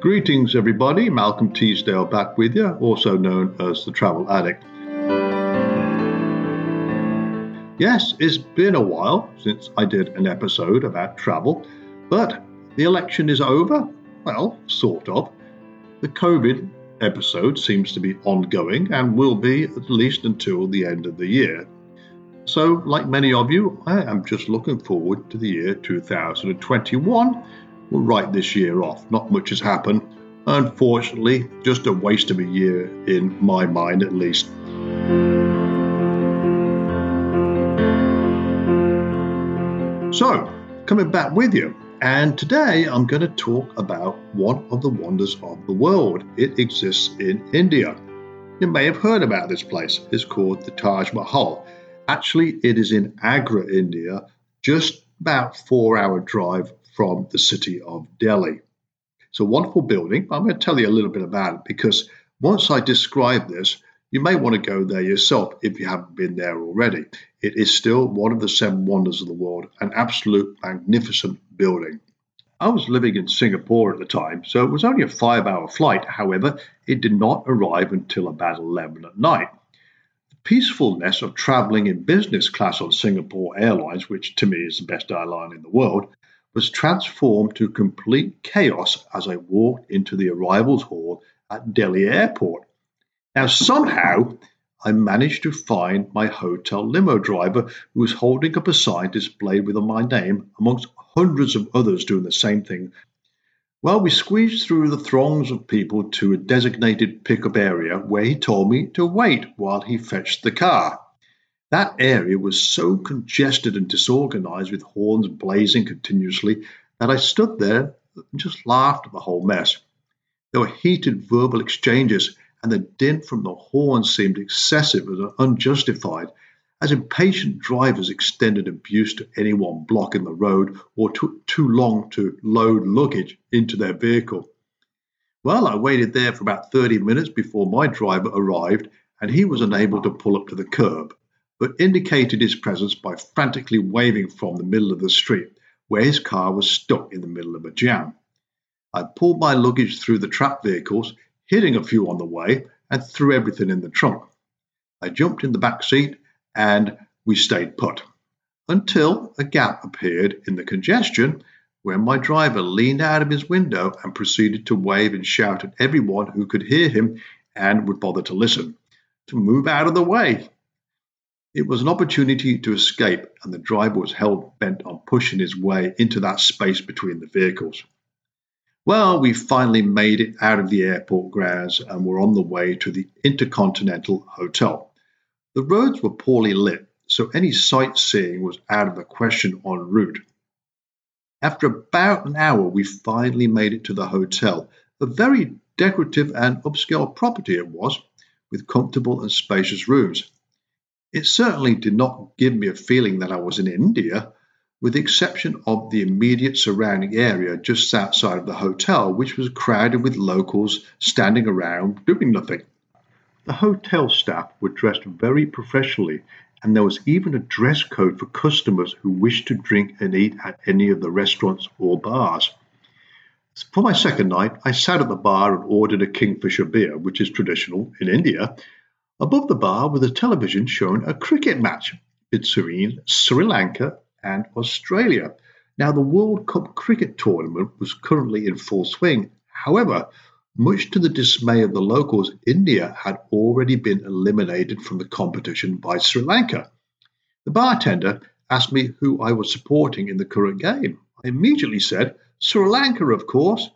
Greetings, everybody. Malcolm Teasdale back with you, also known as the Travel Addict. Yes, it's been a while since I did an episode about travel, but the election is over. Well, sort of. The COVID episode seems to be ongoing and will be at least until the end of the year. So, like many of you, I am just looking forward to the year 2021 we'll write this year off. Not much has happened. Unfortunately, just a waste of a year in my mind at least. So, coming back with you, and today I'm going to talk about one of the wonders of the world. It exists in India. You may have heard about this place. It's called the Taj Mahal. Actually, it is in Agra, India, just about four hour drive from the city of Delhi. It's a wonderful building. I'm going to tell you a little bit about it because once I describe this, you may want to go there yourself if you haven't been there already. It is still one of the seven wonders of the world, an absolute magnificent building. I was living in Singapore at the time, so it was only a five hour flight. However, it did not arrive until about 11 at night. The peacefulness of traveling in business class on Singapore Airlines, which to me is the best airline in the world, was transformed to complete chaos as I walked into the arrivals hall at Delhi Airport. Now, somehow, I managed to find my hotel limo driver who was holding up a sign displayed with my name amongst hundreds of others doing the same thing. Well, we squeezed through the throngs of people to a designated pickup area where he told me to wait while he fetched the car. That area was so congested and disorganized with horns blazing continuously that I stood there and just laughed at the whole mess. There were heated verbal exchanges, and the din from the horns seemed excessive and unjustified, as impatient drivers extended abuse to anyone blocking the road or took too long to load luggage into their vehicle. Well, I waited there for about 30 minutes before my driver arrived, and he was unable to pull up to the curb but indicated his presence by frantically waving from the middle of the street, where his car was stuck in the middle of a jam. I pulled my luggage through the trap vehicles, hitting a few on the way, and threw everything in the trunk. I jumped in the back seat and we stayed put until a gap appeared in the congestion when my driver leaned out of his window and proceeded to wave and shout at everyone who could hear him and would bother to listen to move out of the way. It was an opportunity to escape, and the driver was hell bent on pushing his way into that space between the vehicles. Well, we finally made it out of the airport grounds and were on the way to the Intercontinental Hotel. The roads were poorly lit, so any sightseeing was out of the question en route. After about an hour, we finally made it to the hotel, a very decorative and upscale property it was, with comfortable and spacious rooms. It certainly did not give me a feeling that I was in India, with the exception of the immediate surrounding area just outside of the hotel, which was crowded with locals standing around doing nothing. The hotel staff were dressed very professionally, and there was even a dress code for customers who wished to drink and eat at any of the restaurants or bars. For my second night, I sat at the bar and ordered a Kingfisher beer, which is traditional in India, Above the bar was a television showing a cricket match between Sri Lanka and Australia. Now, the World Cup cricket tournament was currently in full swing. However, much to the dismay of the locals, India had already been eliminated from the competition by Sri Lanka. The bartender asked me who I was supporting in the current game. I immediately said, Sri Lanka, of course,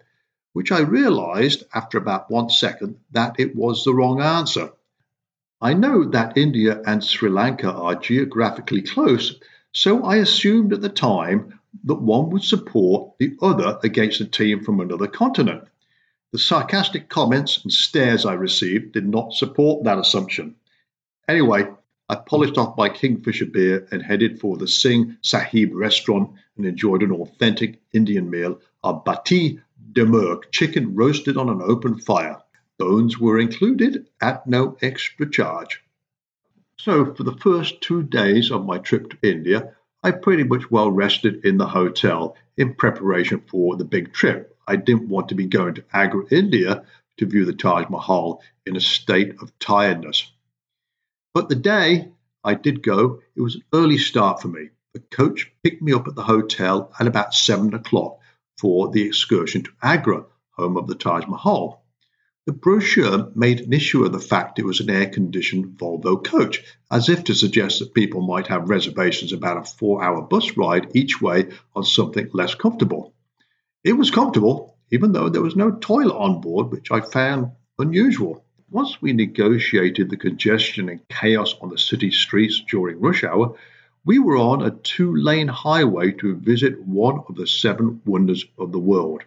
which I realized after about one second that it was the wrong answer. I know that India and Sri Lanka are geographically close, so I assumed at the time that one would support the other against a team from another continent. The sarcastic comments and stares I received did not support that assumption. Anyway, I polished off my Kingfisher beer and headed for the Singh Sahib restaurant and enjoyed an authentic Indian meal of bati de murg, chicken roasted on an open fire. Bones were included at no extra charge. So, for the first two days of my trip to India, I pretty much well rested in the hotel in preparation for the big trip. I didn't want to be going to Agra, India to view the Taj Mahal in a state of tiredness. But the day I did go, it was an early start for me. The coach picked me up at the hotel at about seven o'clock for the excursion to Agra, home of the Taj Mahal. The brochure made an issue of the fact it was an air conditioned Volvo coach, as if to suggest that people might have reservations about a four hour bus ride each way on something less comfortable. It was comfortable, even though there was no toilet on board, which I found unusual. Once we negotiated the congestion and chaos on the city streets during rush hour, we were on a two lane highway to visit one of the seven wonders of the world.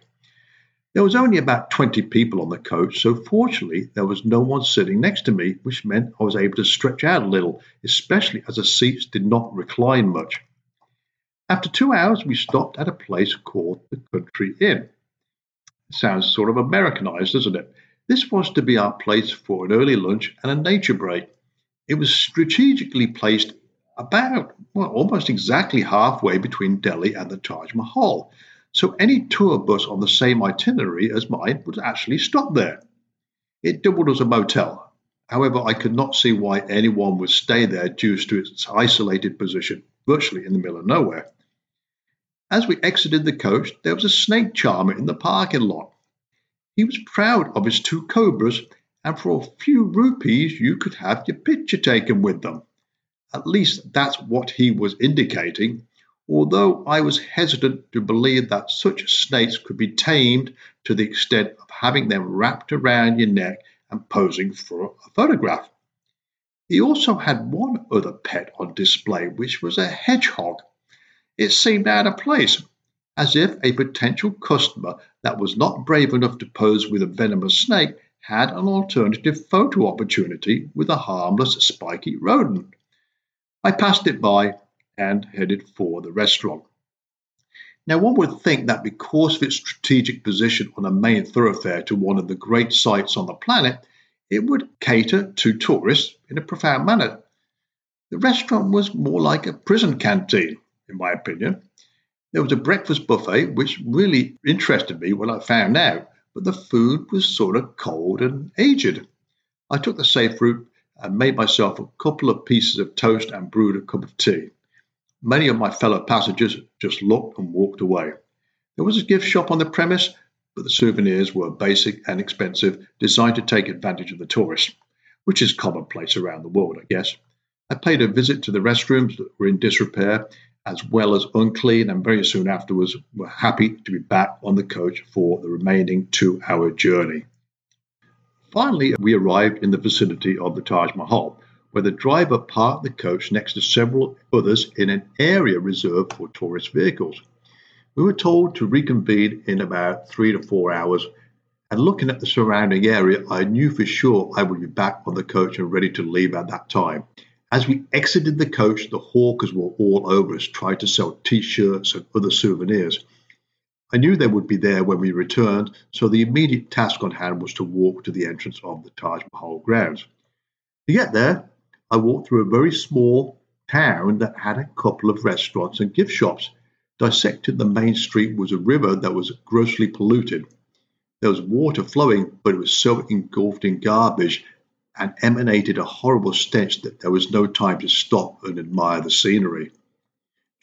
There was only about 20 people on the coach, so fortunately there was no one sitting next to me, which meant I was able to stretch out a little, especially as the seats did not recline much. After two hours, we stopped at a place called the Country Inn. Sounds sort of Americanized, doesn't it? This was to be our place for an early lunch and a nature break. It was strategically placed about, well, almost exactly halfway between Delhi and the Taj Mahal. So any tour bus on the same itinerary as mine would actually stop there. It doubled as a motel. However, I could not see why anyone would stay there due to its isolated position, virtually in the middle of nowhere. As we exited the coach, there was a snake charmer in the parking lot. He was proud of his two cobras, and for a few rupees, you could have your picture taken with them. At least that's what he was indicating, although I was hesitant to believe that such snakes could be tamed to the extent of having them wrapped around your neck and posing for a photograph. He also had one other pet on display, which was a hedgehog. It seemed out of place, as if a potential customer that was not brave enough to pose with a venomous snake had an alternative photo opportunity with a harmless spiky rodent. I passed it by and headed for the restaurant. Now, one would think that because of its strategic position on a main thoroughfare to one of the great sites on the planet, it would cater to tourists in a profound manner. The restaurant was more like a prison canteen, in my opinion. There was a breakfast buffet, which really interested me when I found out, but the food was sort of cold and aged. I took the safe route and made myself a couple of pieces of toast and brewed a cup of tea. Many of my fellow passengers just looked and walked away. There was a gift shop on the premise, but the souvenirs were basic and expensive, designed to take advantage of the tourists, which is commonplace around the world, I guess. I paid a visit to the restrooms that were in disrepair as well as unclean, and very soon afterwards were happy to be back on the coach for the remaining two hour journey. Finally, we arrived in the vicinity of the Taj Mahal, where the driver parked the coach next to several others in an area reserved for tourist vehicles. We were told to reconvene in about three to four hours, and looking at the surrounding area, I knew for sure I would be back on the coach and ready to leave at that time. As we exited the coach, the hawkers were all over us, trying to sell t shirts and other souvenirs. I knew they would be there when we returned, so the immediate task on hand was to walk to the entrance of the Taj Mahal grounds. To get there, I walked through a very small town that had a couple of restaurants and gift shops. Dissected the main street was a river that was grossly polluted. There was water flowing, but it was so engulfed in garbage and emanated a horrible stench that there was no time to stop and admire the scenery.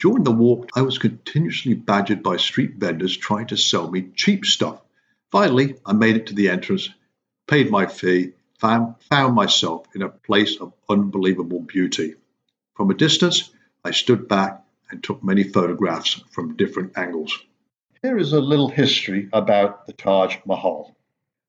During the walk, I was continuously badgered by street vendors trying to sell me cheap stuff. Finally, I made it to the entrance, paid my fee, found, found myself in a place of unbelievable beauty. From a distance, I stood back and took many photographs from different angles. Here is a little history about the Taj Mahal.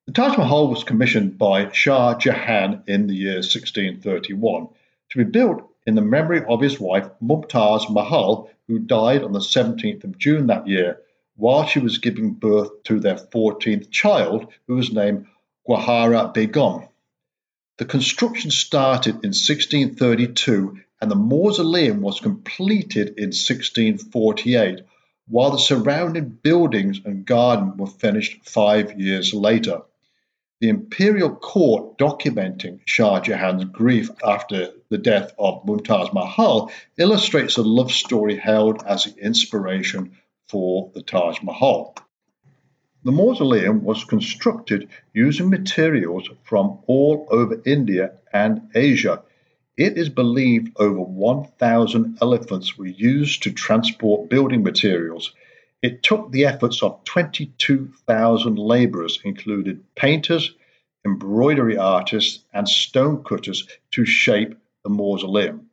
The Taj Mahal was commissioned by Shah Jahan in the year 1631 to be built in the memory of his wife Mumtaz Mahal, who died on the 17th of June that year while she was giving birth to their 14th child, who was named Gauhara Begum. The construction started in 1632 and the mausoleum was completed in 1648, while the surrounding buildings and garden were finished five years later. the imperial court documenting Shah Jahan's grief after the death of Mumtaz Mahal illustrates a love story held as the inspiration for the Taj Mahal. The mausoleum was constructed using materials from all over India and Asia. It is believed over 1,000 elephants were used to transport building materials. It took the efforts of 22,000 laborers, including painters, embroidery artists, and stone cutters, to shape the mausoleum.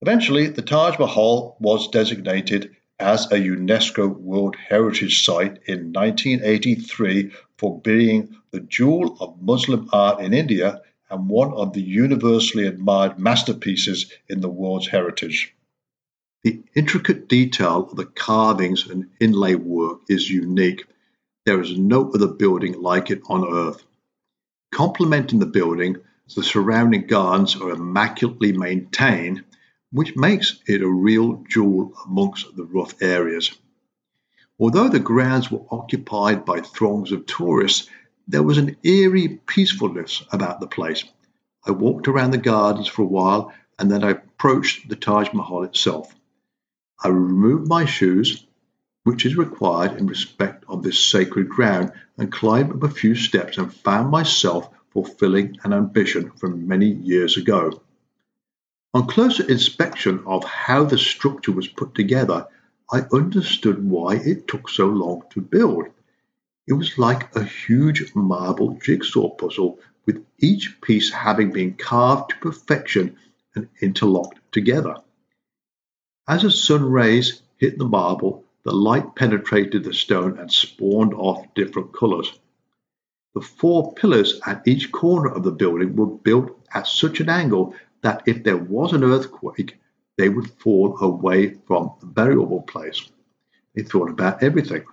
Eventually, the Taj Mahal was designated as a UNESCO World Heritage Site in 1983 for being the jewel of Muslim art in India and one of the universally admired masterpieces in the world's heritage. The intricate detail of the carvings and inlay work is unique. There is no other building like it on earth. Complementing the building, the surrounding gardens are immaculately maintained, which makes it a real jewel amongst the rough areas. Although the grounds were occupied by throngs of tourists, there was an eerie peacefulness about the place. I walked around the gardens for a while and then I approached the Taj Mahal itself. I removed my shoes, which is required in respect of this sacred ground, and climbed up a few steps and found myself fulfilling an ambition from many years ago. On closer inspection of how the structure was put together, I understood why it took so long to build. It was like a huge marble jigsaw puzzle, with each piece having been carved to perfection and interlocked together. As the sun rays hit the marble, the light penetrated the stone and spawned off different colors. The four pillars at each corner of the building were built at such an angle that if there was an earthquake, they would fall away from the burial place. They thought about everything.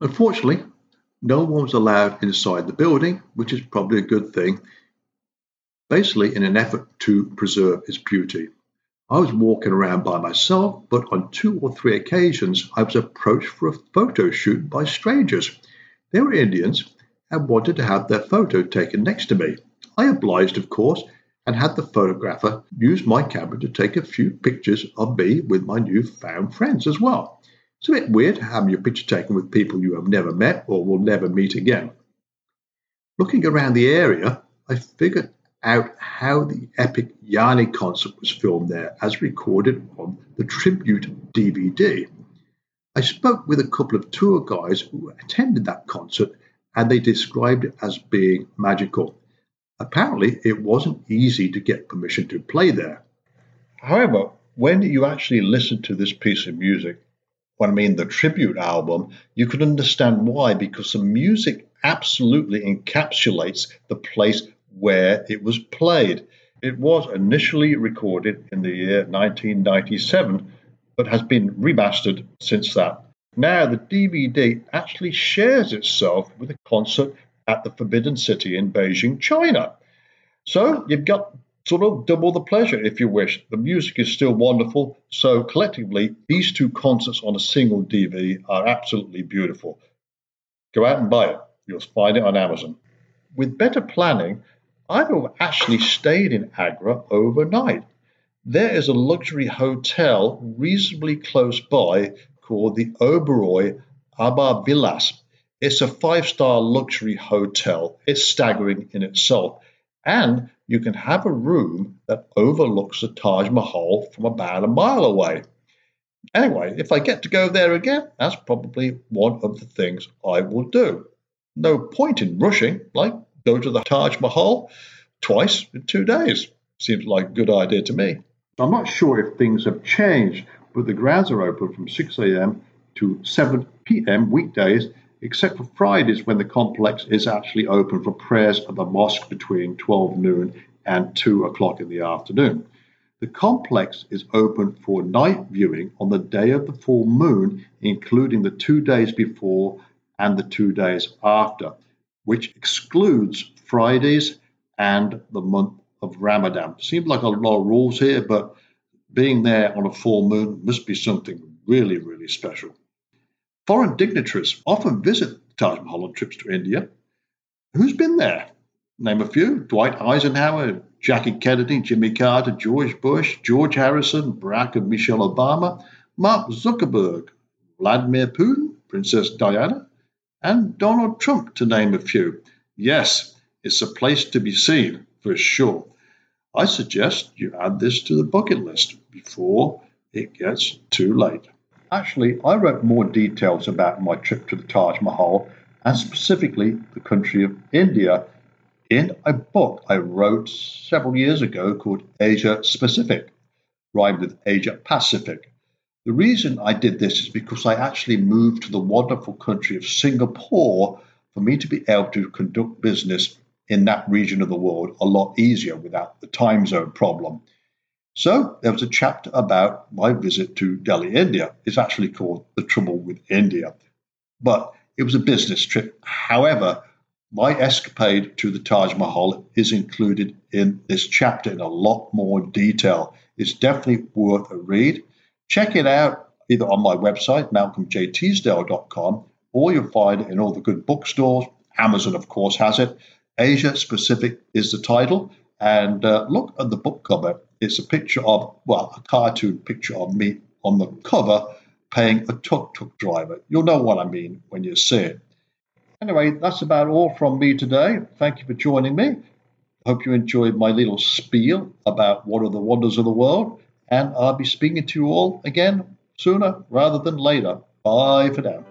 Unfortunately, no one was allowed inside the building, which is probably a good thing, basically in an effort to preserve its beauty. I was walking around by myself, but on two or three occasions I was approached for a photo shoot by strangers. They were Indians and wanted to have their photo taken next to me. I obliged, of course, and had the photographer use my camera to take a few pictures of me with my new-found friends as well. It's a bit weird having your picture taken with people you have never met or will never meet again. Looking around the area, I figured out how the epic Yanni concert was filmed there, as recorded on the Tribute DVD. I spoke with a couple of tour guys who attended that concert, and they described it as being magical. Apparently, it wasn't easy to get permission to play there. However, when you actually listen to this piece of music, when I mean the tribute album, you can understand why, because the music absolutely encapsulates the place where it was played. It was initially recorded in the year 1997, but has been remastered since that. Now, the DVD actually shares itself with a concert at the Forbidden City in Beijing, China. So you've got sort of double the pleasure if you wish. The music is still wonderful. So collectively, these two concerts on a single DVD are absolutely beautiful. Go out and buy it. You'll find it on Amazon. With better planning, I've actually stayed in Agra overnight. There is a luxury hotel reasonably close by called the Oberoi Amar Vilas. It's a five star luxury hotel. It's staggering in itself. And you can have a room that overlooks the Taj Mahal from about a mile away. Anyway, if I get to go there again, that's probably one of the things I will do. No point in rushing, like go to the Taj Mahal twice in two days. Seems like a good idea to me. I'm not sure if things have changed, but the grounds are open from 6 a.m. to 7 p.m. weekdays, except for Fridays when the complex is actually open for prayers at the mosque between 12 noon and 2 o'clock in the afternoon. The complex is open for night viewing on the day of the full moon, including the two days before and the two days after which excludes Fridays and the month of Ramadan. Seems like a lot of rules here, but being there on a full moon must be something really, really special. Foreign dignitaries often visit Taj Mahal on trips to India. who's been there? Name a few Dwight Eisenhower, Jackie Kennedy, Jimmy Carter, George Bush, George Harrison, Barack and Michelle Obama, Mark Zuckerberg, Vladimir Putin, Princess Diana, and Donald Trump, to name a few. Yes, it's a place to be seen for sure. I suggest you add this to the bucket list before it gets too late. Actually, I wrote more details about my trip to the Taj Mahal and specifically the country of India in a book I wrote several years ago called Asia Specific, rhymed with Asia Pacific. The reason I did this is because I actually moved to the wonderful country of Singapore for me to be able to conduct business in that region of the world a lot easier without the time zone problem. So there was a chapter about my visit to Delhi, India. It's actually called The Trouble with India. But it was a business trip. However, my escapade to the Taj Mahal is included in this chapter in a lot more detail. It's definitely worth a read. Check it out either on my website, malcolmjteasdale.com, or you'll find it in all the good bookstores. Amazon, of course, has it. Asia Specific is the title. And uh, look at the book cover. It's a picture of, well, a cartoon picture of me on the cover paying a tuk tuk driver. You'll know what I mean when you see it. Anyway, that's about all from me today. Thank you for joining me. Hope you enjoyed my little spiel about one of the wonders of the world. And I'll be speaking to you all again sooner rather than later. Bye for now.